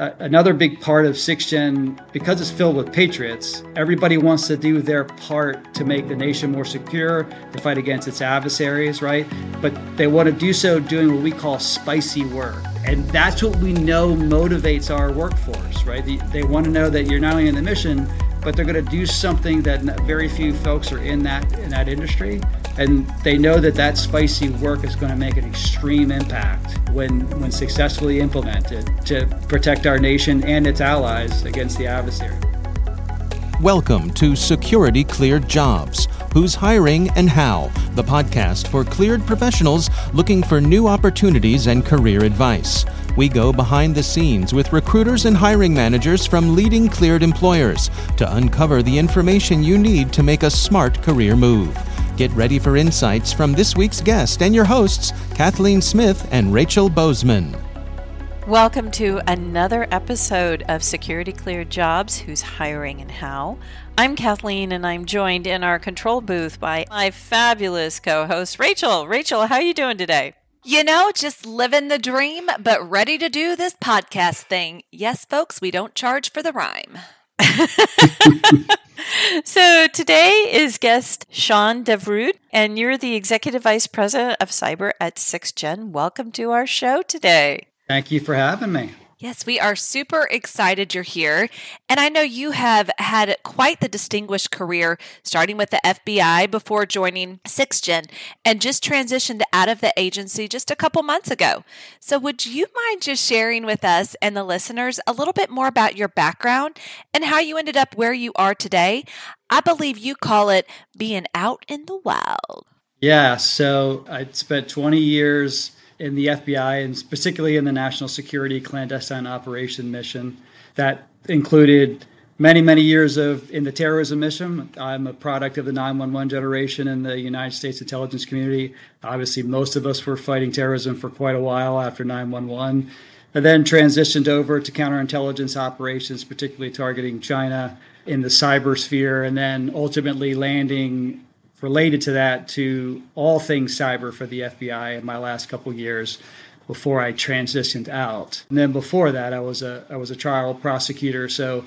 another big part of SIXGEN, because it's filled with patriots, everybody wants to do their part to make the nation more secure, to fight against its adversaries, right? But they want to do so doing what we call spicy work. And that's what we know motivates our workforce, right? They, they want to know that you're not only in the mission, but they're going to do something that very few folks are in that in that industry and they know that that spicy work is going to make an extreme impact when when successfully implemented to protect our nation and its allies against the adversary. Welcome to Security Cleared Jobs. Who's hiring and how? The podcast for cleared professionals looking for new opportunities and career advice. We go behind the scenes with recruiters and hiring managers from leading cleared employers to uncover the information you need to make a smart career move. Get ready for insights from this week's guest and your hosts, Kathleen Smith and Rachel Bozeman. Welcome to another episode of Security Cleared Jobs Who's Hiring and How. I'm Kathleen and I'm joined in our control booth by my fabulous co-host Rachel. Rachel, how are you doing today? You know, just living the dream, but ready to do this podcast thing. Yes, folks, we don't charge for the rhyme. so today is guest Shawn Devroude, and you're the Executive Vice President of Cyber at SIXGEN. Welcome to our show today. Thank you for having me. Yes, we are super excited you're here. And I know you have had quite the distinguished career, starting with the FBI before joining SIXGEN and just transitioned out of the agency just a couple months ago. So, would you mind just sharing with us and the listeners a little bit more about your background and how you ended up where you are today? I believe you call it being out in the wild. Yeah, so I spent 20 years in the FBI and particularly in the National Security Clandestine Operation Mission. That included many, many years of in the terrorism mission. I'm a product of the 911 generation in the United States intelligence community. Obviously, most of us were fighting terrorism for quite a while after 911. and then transitioned over to counterintelligence operations, particularly targeting China in the cyber sphere, and then ultimately landing related to that to all things cyber for the FBI in my last couple years before I transitioned out. And then before that, I was a I was a trial prosecutor, so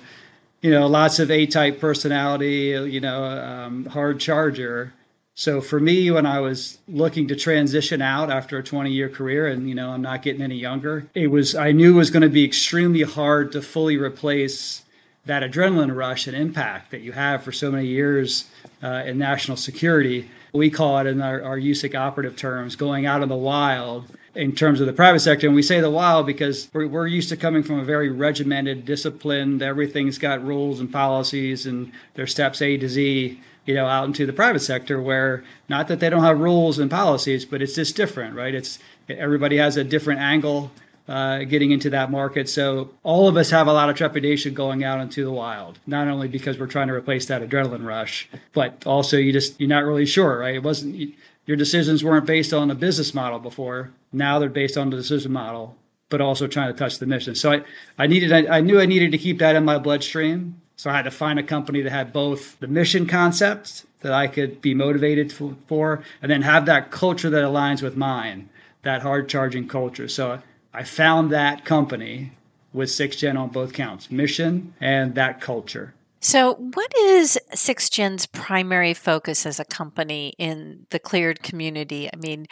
you know lots of A-type personality, you know, um, hard charger. So for me, when I was looking to transition out after a 20 year career, and you know I'm not getting any younger, it was I knew it was going to be extremely hard to fully replace that adrenaline rush and impact that you have for so many years uh, in national security. We call it in our, our USIC operative terms going out in the wild in terms of the private sector. And we say the wild because we're, we're used to coming from a very regimented, disciplined, everything's got rules and policies and there's steps A to Z, you know, out into the private sector where not that they don't have rules and policies, but it's just different, right? It's everybody has a different angle uh, getting into that market. So all of us have a lot of trepidation going out into the wild, not only because we're trying to replace that adrenaline rush, but also you just you're not really sure, right? It wasn't your decisions weren't based on a business model before. Now they're based on the decision model, but also trying to touch the mission. So I, I needed I, I knew I needed to keep that in my bloodstream. So I had to find a company that had both the mission concept that I could be motivated for, and then have that culture that aligns with mine, that hard charging culture. So I found that company with SIXGEN on both counts mission and that culture. So, what is SIXGEN's primary focus as a company in the cleared community? I mean,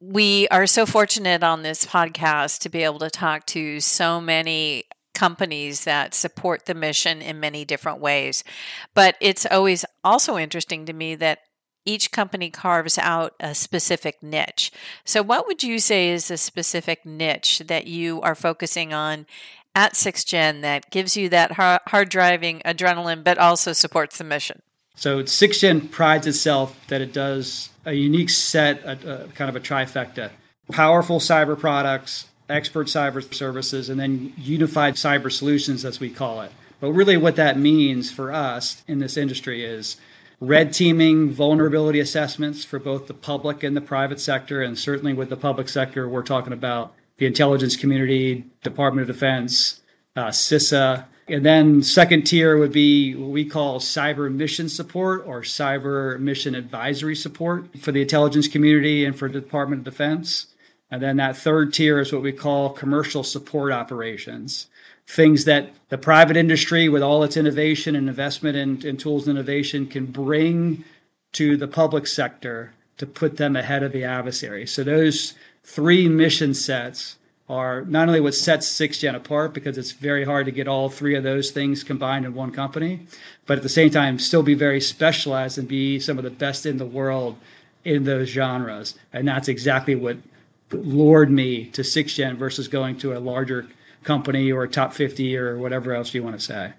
we are so fortunate on this podcast to be able to talk to so many companies that support the mission in many different ways. But it's always also interesting to me that each company carves out a specific niche. So, what would you say is a specific niche that you are focusing on at SIXGEN that gives you that hard driving adrenaline, but also supports the mission? So, SIXGEN prides itself that it does a unique set, a, a kind of a trifecta powerful cyber products, expert cyber services, and then unified cyber solutions, as we call it. But really, what that means for us in this industry is red teaming vulnerability assessments for both the public and the private sector. And certainly with the public sector, we're talking about the intelligence community, Department of Defense, uh, CISA. And then second tier would be what we call cyber mission support or cyber mission advisory support for the intelligence community and for the Department of Defense. And then that third tier is what we call commercial support operations. Things that the private industry, with all its innovation and investment in, in tools and innovation, can bring to the public sector to put them ahead of the adversary. So those three mission sets are not only what sets SIXGEN apart because it's very hard to get all three of those things combined in one company, but at the same time still be very specialized and be some of the best in the world in those genres. And that's exactly what lured me to SIXGEN versus going to a larger company or top 50 or whatever else you want to say.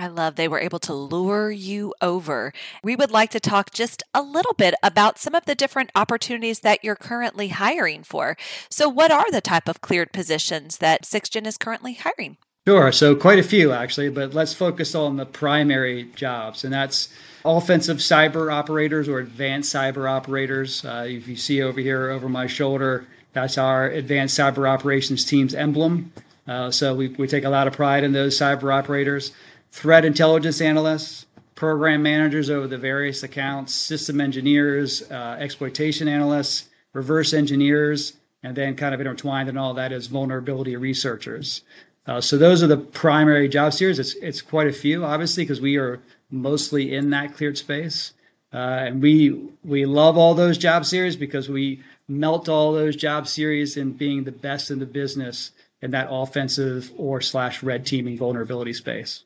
I love they were able to lure you over. We would like to talk just a little bit about some of the different opportunities that you're currently hiring for. So, what are the type of cleared positions that SIXGEN is currently hiring? Sure. So, quite a few actually, but let's focus on the primary jobs, and that's offensive cyber operators or advanced cyber operators. Uh, if you see over here over my shoulder, that's our advanced cyber operations team's emblem. Uh, so, we, we take a lot of pride in those cyber operators threat intelligence analysts, program managers over the various accounts, system engineers, uh, exploitation analysts, reverse engineers, and then kind of intertwined in all that is vulnerability researchers. Uh, so those are the primary job series. It's it's quite a few, obviously, because we are mostly in that cleared space, uh, and we we love all those job series because we melt all those job series in being the best in the business in that offensive or slash red teaming vulnerability space.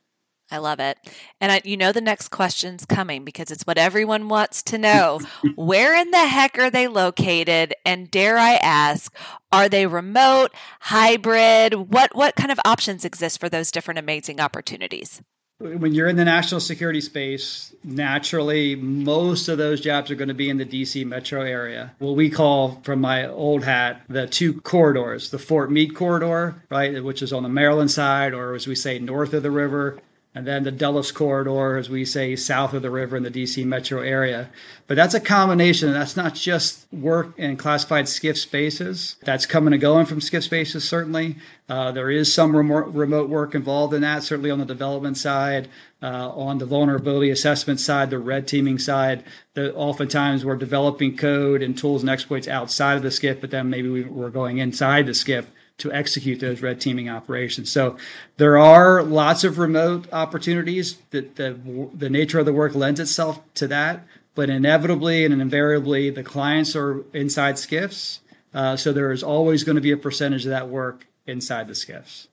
I love it. And I, you know, the next question's coming because it's what everyone wants to know. Where in the heck are they located? And dare I ask, are they remote, hybrid? What, what kind of options exist for those different amazing opportunities? When you're in the national security space, naturally, most of those jobs are going to be in the DC metro area. What we call, from my old hat, the two corridors the Fort Meade corridor, right, which is on the Maryland side, or as we say, north of the river, and then the Dulles corridor, as we say, south of the river in the DC metro area. But that's a combination. That's not just work in classified SCIF spaces. That's coming and going from SCIF spaces, certainly. Uh, there is some remote, remote work involved in that, certainly on the development side, uh, on the vulnerability assessment side, the red teaming side. The, oftentimes we're developing code and tools and exploits outside of the SCIF, but then maybe we, we're going inside the SCIF to execute those red teaming operations. So there are lots of remote opportunities that the, the nature of the work lends itself to that, but inevitably and invariably the clients are inside SCIFs. Uh, so there is always going to be a percentage of that work inside the SCIFs.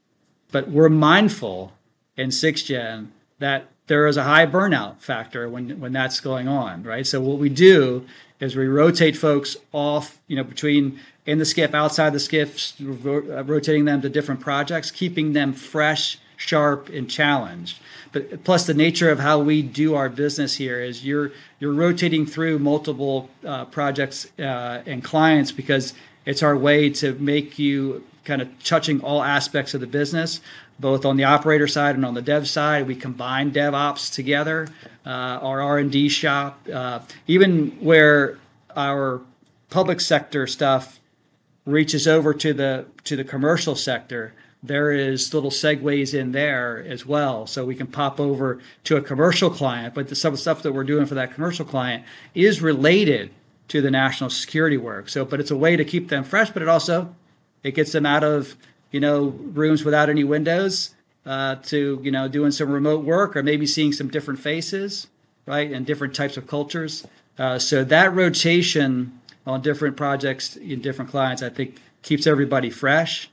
But we're mindful in SIXGEN that there is a high burnout factor when when that's going on, right? So what we do is we rotate folks off, you know, between in the SCIF, outside the SCIF, uh, rotating them to different projects, keeping them fresh, sharp, and challenged. But plus, the nature of how we do our business here is you're you're rotating through multiple uh, projects uh, and clients because it's our way to make you kind of touching all aspects of the business, both on the operator side and on the dev side. We combine DevOps together, our R and D shop, uh, even where our public sector stuff reaches over to the to the commercial sector, there is little segues in there as well. So we can pop over to a commercial client, but the, some of the stuff that we're doing for that commercial client is related to the national security work. So, but it's a way to keep them fresh, but it also it gets them out of you know rooms without any windows uh, to you know doing some remote work or maybe seeing some different faces, right, and different types of cultures. Uh, so that rotation on different projects in different clients, I think keeps everybody fresh.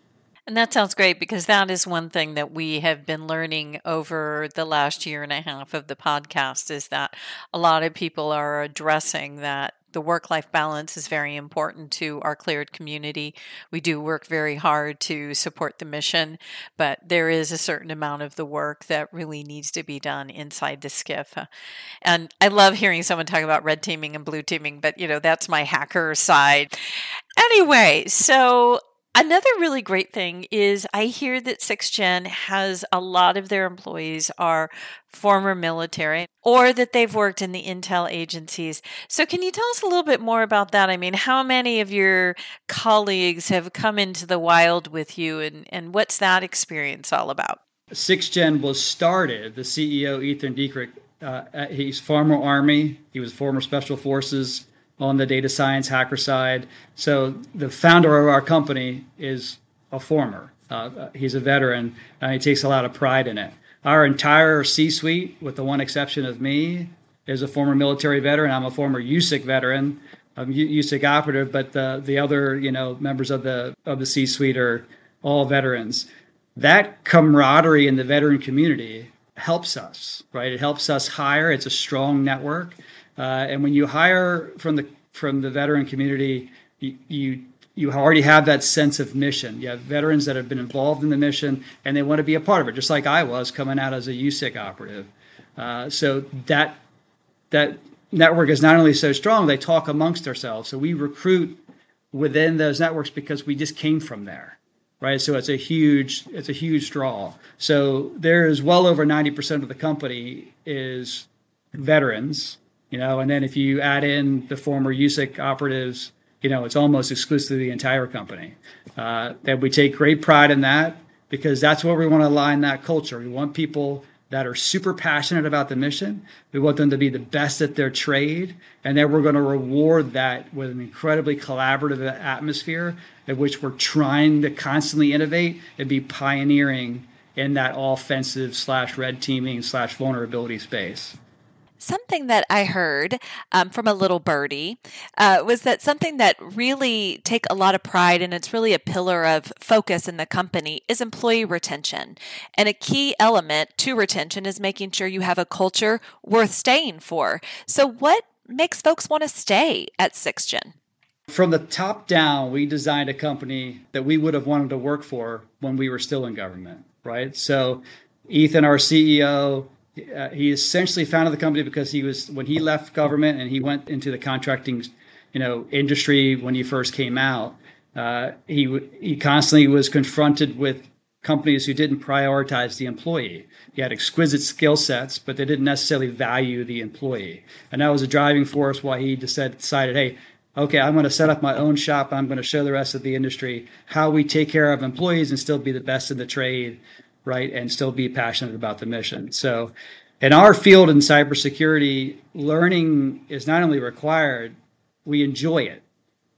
And that sounds great because that is one thing that we have been learning over the last year and a half of the podcast is that a lot of people are addressing that the work life balance is very important to our cleared community. We do work very hard to support the mission, but there is a certain amount of the work that really needs to be done inside the SCIF. And I love hearing someone talk about red teaming and blue teaming, but you know, that's my hacker side. Anyway, so Another really great thing is I hear that SIXGEN has a lot of their employees are former military or that they've worked in the intel agencies. So can you tell us a little bit more about that? I mean, how many of your colleagues have come into the wild with you and, and what's that experience all about? SIXGEN was started, the CEO, Ethan Dietrich, uh, he's former Army, he was former Special Forces, on the data science hacker side. So the founder of our company is a former. Uh, he's a veteran, and he takes a lot of pride in it. Our entire C-suite, with the one exception of me, is a former military veteran. I'm a former USIC veteran. I'm USIC operative, but the the other you know members of the of the C-suite are all veterans. That camaraderie in the veteran community helps us, right? It helps us hire. It's a strong network, uh, and when you hire from the from the veteran community, you, you you already have that sense of mission. You have veterans that have been involved in the mission and they want to be a part of it, just like I was coming out as a USIC operative. Uh, so that that network is not only so strong, they talk amongst ourselves. So we recruit within those networks because we just came from there, right? So it's a huge it's a huge draw. So there is well over ninety percent of the company is veterans, you know, and then if you add in the former USIC operatives you know, it's almost exclusively the entire company. Uh, that we take great pride in that because that's where we want to align that culture. We want people that are super passionate about the mission. We want them to be the best at their trade, and then we're going to reward that with an incredibly collaborative atmosphere in which we're trying to constantly innovate and be pioneering in that offensive slash red teaming slash vulnerability space. Something that I heard um, from a little birdie uh, was that something that really take a lot of pride and it's really a pillar of focus in the company is employee retention. And a key element to retention is making sure you have a culture worth staying for. So, what makes folks want to stay at SIXGEN? From the top down, we designed a company that we would have wanted to work for when we were still in government, right? So, Ethan, our CEO, uh, he essentially founded the company because he was when he left government and he went into the contracting, you know, industry when he first came out. Uh, he he constantly was confronted with companies who didn't prioritize the employee. He had exquisite skill sets, but they didn't necessarily value the employee, and that was a driving force why he decided, decided hey. Okay, I'm going to set up my own shop. I'm going to show the rest of the industry how we take care of employees and still be the best in the trade right, and still be passionate about the mission. So, in our field in cybersecurity, learning is not only required, we enjoy it,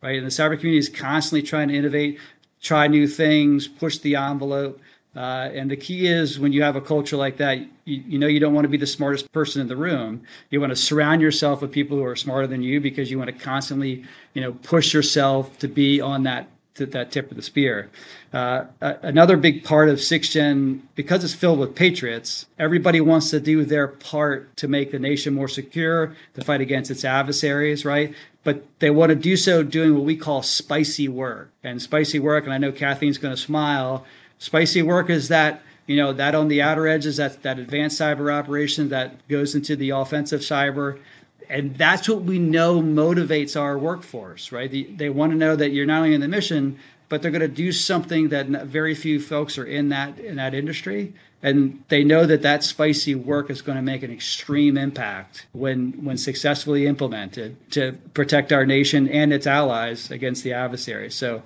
right? And the cyber community is constantly trying to innovate, try new things, push the envelope. Uh, and the key is when you have a culture like that, you, you, know you don't want to be the smartest person in the room. You want to surround yourself with people who are smarter than you because you want to constantly, you know, push yourself to be on that that tip of the spear. Uh, another big part of SIXGEN, because it's filled with patriots, everybody wants to do their part to make the nation more secure, to fight against its adversaries, right? But they want to do so doing what we call spicy work. And spicy work, and I know Kathleen's going to smile, spicy work is that you know that on the outer edges that that advanced cyber operation that goes into the offensive cyber and that's what we know motivates our workforce, right? The, they want to know that you're not only in the mission, but they're going to do something that very few folks are in that in that industry, and they know that that spicy work is going to make an extreme impact when when successfully implemented to protect our nation and its allies against the adversary. So,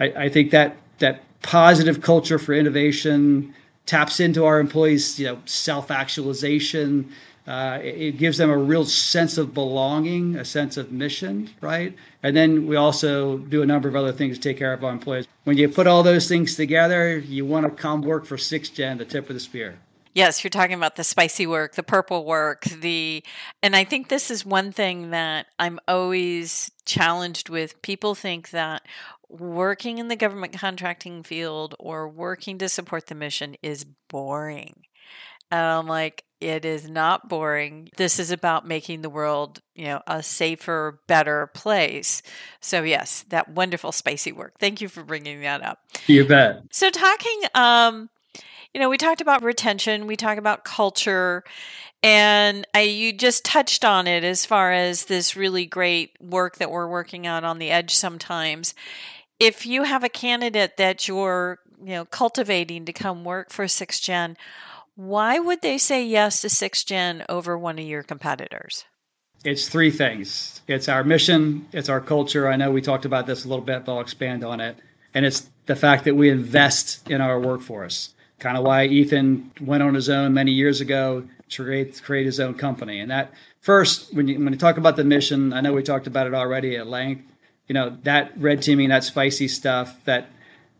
I, I think that that positive culture for innovation taps into our employees, you know, self actualization uh, it, gives them a real sense of belonging, a sense of mission, right? And then we also do a number of other things to take care of our employees. When you put all those things together, you want to come work for SIXGEN, the tip of the spear. Yes, you're talking about the spicy work, the purple work, the and I think this is one thing that I'm always challenged with. People think that working in the government contracting field or working to support the mission is boring. And I'm like, it is not boring. This is about making the world, you know, a safer, better place. So yes, that wonderful spicy work. Thank you for bringing that up. You bet. So talking um you know, we talked about retention, we talked about culture, and I, you just touched on it as far as this really great work that we're working on on the edge sometimes. If you have a candidate that you're, you know, cultivating to come work for SIXGEN, why would they say yes to SIXGEN over one of your competitors? It's three things it's our mission, it's our culture. I know we talked about this a little bit, but I'll expand on it. And it's the fact that we invest in our workforce. Kind of why Ethan went on his own many years ago, to create create his own company. And that first, when you when you talk about the mission, I know we talked about it already at length. You know that red teaming, that spicy stuff, that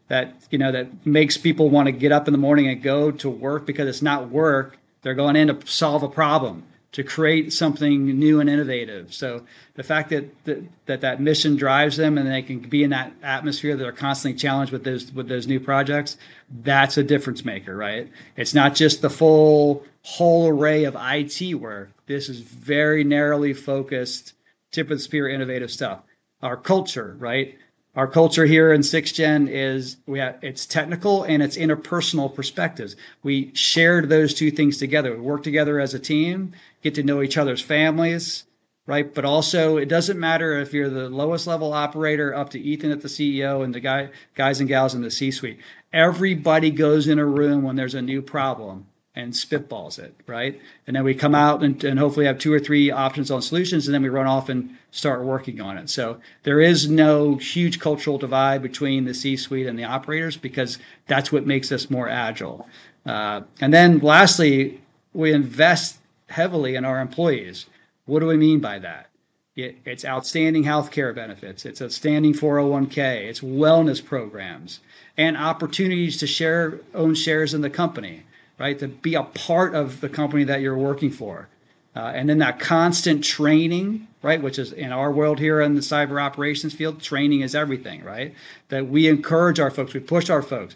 that you know that makes people want to get up in the morning and go to work because it's not work; they're going in to solve a problem to create something new and innovative. So the fact that, that that, that mission drives them and they can be in that atmosphere that are constantly challenged with those with those new projects, that's a difference maker, right? It's not just the full whole array of IT work. This is very narrowly focused, tip of the spear innovative stuff. Our culture, right? Our culture here in SIXGEN is we have it's technical and it's interpersonal perspectives. We shared those two things together. We work together as a team, get to know each other's families, right? But also it doesn't matter if you're the lowest level operator up to Ethan at the CEO and the guy guys and gals in the C-suite. Everybody goes in a room when there's a new problem and spitballs it, right? And then we come out and, and, hopefully have two or three options on solutions, and then we run off and start working on it. So there is no huge cultural divide between the C suite and the operators because that's what makes us more agile. Uh, and then lastly, we invest heavily in our employees. What do we mean by that? It, it's outstanding health care benefits, it's outstanding 401k, it's wellness programs, and opportunities to share own shares in the company right? To be a part of the company that you're working for. Uh, and then that constant training, right? Which is in our world here in the cyber operations field, training is everything, right? That we encourage our folks, we push our folks,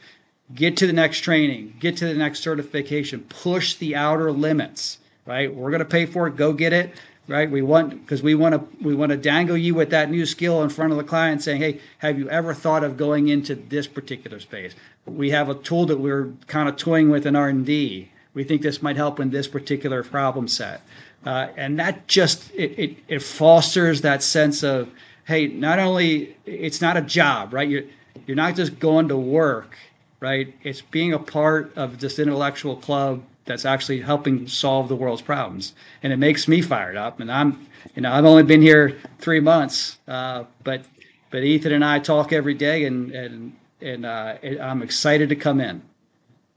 get to the next training, get to the next certification, push the outer limits, right? We're going to pay for it, go get it right? We want because we want to we want to dangle you with that new skill in front of the client, saying, "Hey, have you ever thought of going into this particular space?" We have a tool that we're kind of toying with in R and D. We think this might help in this particular problem set, uh, and that just it, it, it fosters that sense of, hey, not only it's not a job, right? You're you're not just going to work, right? It's being a part of this intellectual club that's actually helping solve the world's problems. And it makes me fired up. And I'm, you know, I've only been here three months, uh, but but Ethan and I talk every day, and and and uh, I'm excited to come in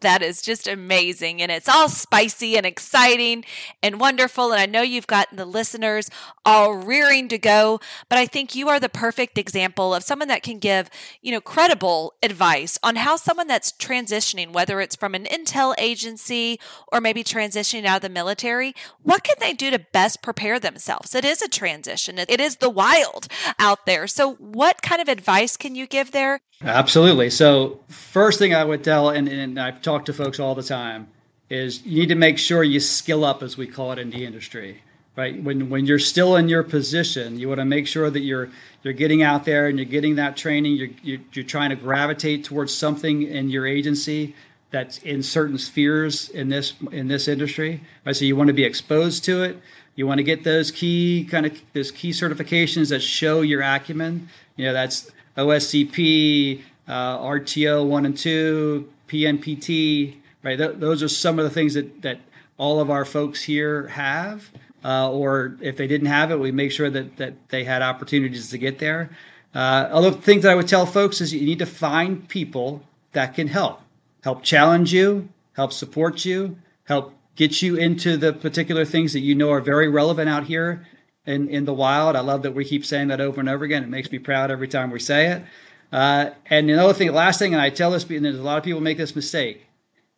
that is just amazing. And it's all spicy and exciting and wonderful. And I know you've gotten the listeners all rearing to go, but I think you are the perfect example of someone that can give, you know, credible advice on how someone that's transitioning, whether it's from an intel agency or maybe transitioning out of the military, what can they do to best prepare themselves? It is a transition. It is the wild out there. So what kind of advice can you give there? Absolutely. So first thing I would tell, and, and I've talked to folks all the time, is you need to make sure you skill up, as we call it in the industry. Right when when you're still in your position, you want to make sure that you're you're getting out there and you're getting that training. You're you're, you're trying to gravitate towards something in your agency that's in certain spheres in this in this industry. Right, so you want to be exposed to it. You want to get those key kind of those key certifications that show your acumen. You know that's OSCP, uh, RTO one and two, PNPT, right? Th- those are some of the things that, that all of our folks here have. Uh, or if they didn't have it, we make sure that, that they had opportunities to get there. Uh, other things that I would tell folks is you need to find people that can help, help challenge you, help support you, help get you into the particular things that you know are very relevant out here in, in the wild. I love that we keep saying that over and over again. It makes me proud every time we say it. Uh, and another thing, last thing, and I tell this, and there's a lot of people make this mistake.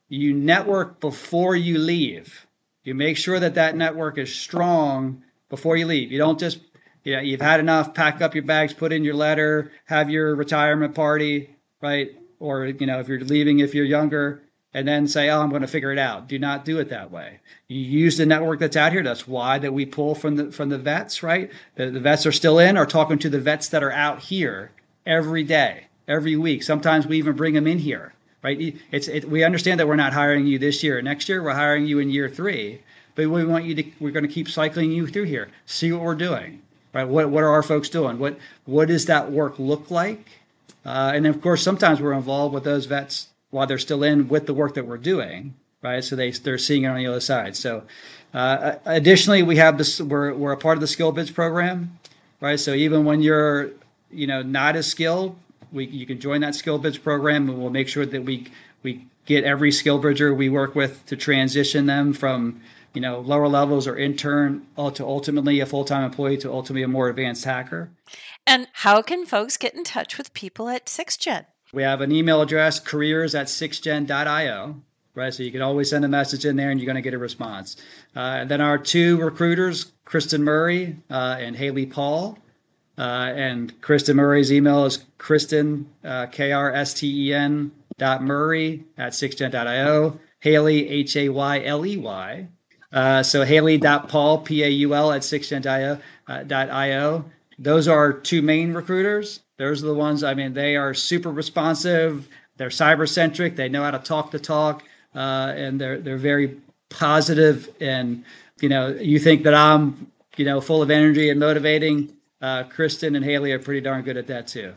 You network before you leave. You make sure that that network is strong before you leave. You don't just, you know, you've had enough, pack up your bags, put in your letter, have your retirement party, right? Or, you know, if you're leaving, if you're younger, and then say, "Oh, I'm going to figure it out." Do not do it that way. You use the network that's out here. That's why that we pull from the from the vets, right? The, the vets are still in, are talking to the vets that are out here every day, every week. Sometimes we even bring them in here, right? It's it, we understand that we're not hiring you this year. Next year, we're hiring you in year three, but we want you to. We're going to keep cycling you through here. See what we're doing, right? What what are our folks doing? What what does that work look like? Uh, and of course, sometimes we're involved with those vets while they're still in with the work that we're doing, right? So they they're seeing it on the other side. So uh, additionally, we have this. We're we're a part of the SkillBridge program, right? So even when you're you know not as skilled, we you can join that SkillBridge program, and we'll make sure that we we get every skill bridger we work with to transition them from you know lower levels or intern to ultimately a full-time employee to ultimately a more advanced hacker. And how can folks get in touch with people at SIXGEN? We have an email address, careers at sixgen.io right? So you can always send a message in there and you're going to get a response. Uh, and then our two recruiters, Kristen Murray uh, and Hayley Paul. Uh, and Kristen Murray's email is Kristen, uh, K R S T E N dot Murray at sixgen.io. Hayley, H A Y L E Y. Uh, so Hayley.Paul, P A U L P A U L at sixgen.io. Uh, .io. Those are two main recruiters. Those are the ones, I mean, they are super responsive. They're cyber centric. They know how to talk the talk uh, and they're they're very positive and you know you think that I'm you know full of energy and motivating. Uh, Kristen and Hayley are pretty darn good at that too.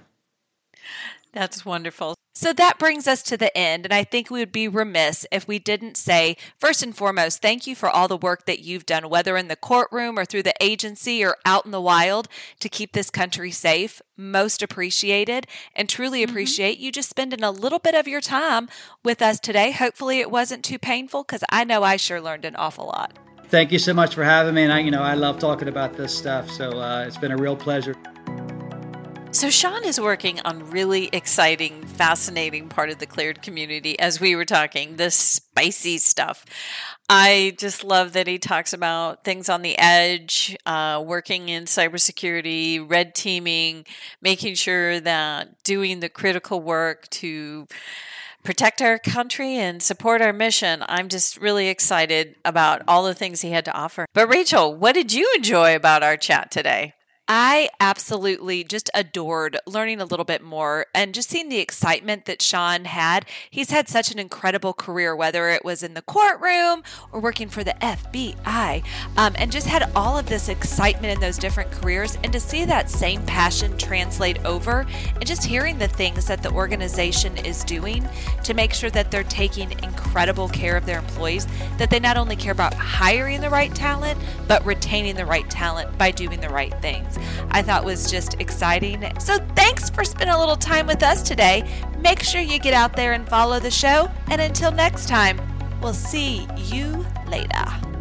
That's wonderful. So that brings us to the end, and I think we would be remiss if we didn't say, first and foremost, thank you for all the work that you've done, whether in the courtroom or through the agency or out in the wild to keep this country safe. Most appreciated and truly mm-hmm. appreciate mm-hmm. you just spending a little bit of your time with us today. Hopefully, it wasn't too painful because I know I sure learned an awful lot. Thank you so much for having me. And I, you know, I love talking about this stuff, so uh, it's been a real pleasure. So, Shawn is working on really exciting, fascinating part of the cleared community as we were talking, the spicy stuff. I just love that he talks about things on the edge, uh, working in cybersecurity, red teaming, making sure that doing the critical work to protect our country and support our mission. I'm just really excited about all the things he had to offer. But, Rachel, what did you enjoy about our chat today? I absolutely just adored learning a little bit more and just seeing the excitement that Shawn had. He's had such an incredible career, whether it was in the courtroom or working for the FBI, um, and just had all of this excitement in those different careers. And to see that same passion translate over and just hearing the things that the organization is doing to make sure that they're taking incredible care of their employees, that they not only care about hiring the right talent, but retaining the right talent by doing the right things. I thought was just exciting. So thanks for spending a little time with us today. Make sure you get out there and follow the show. And until next time, we'll see you later.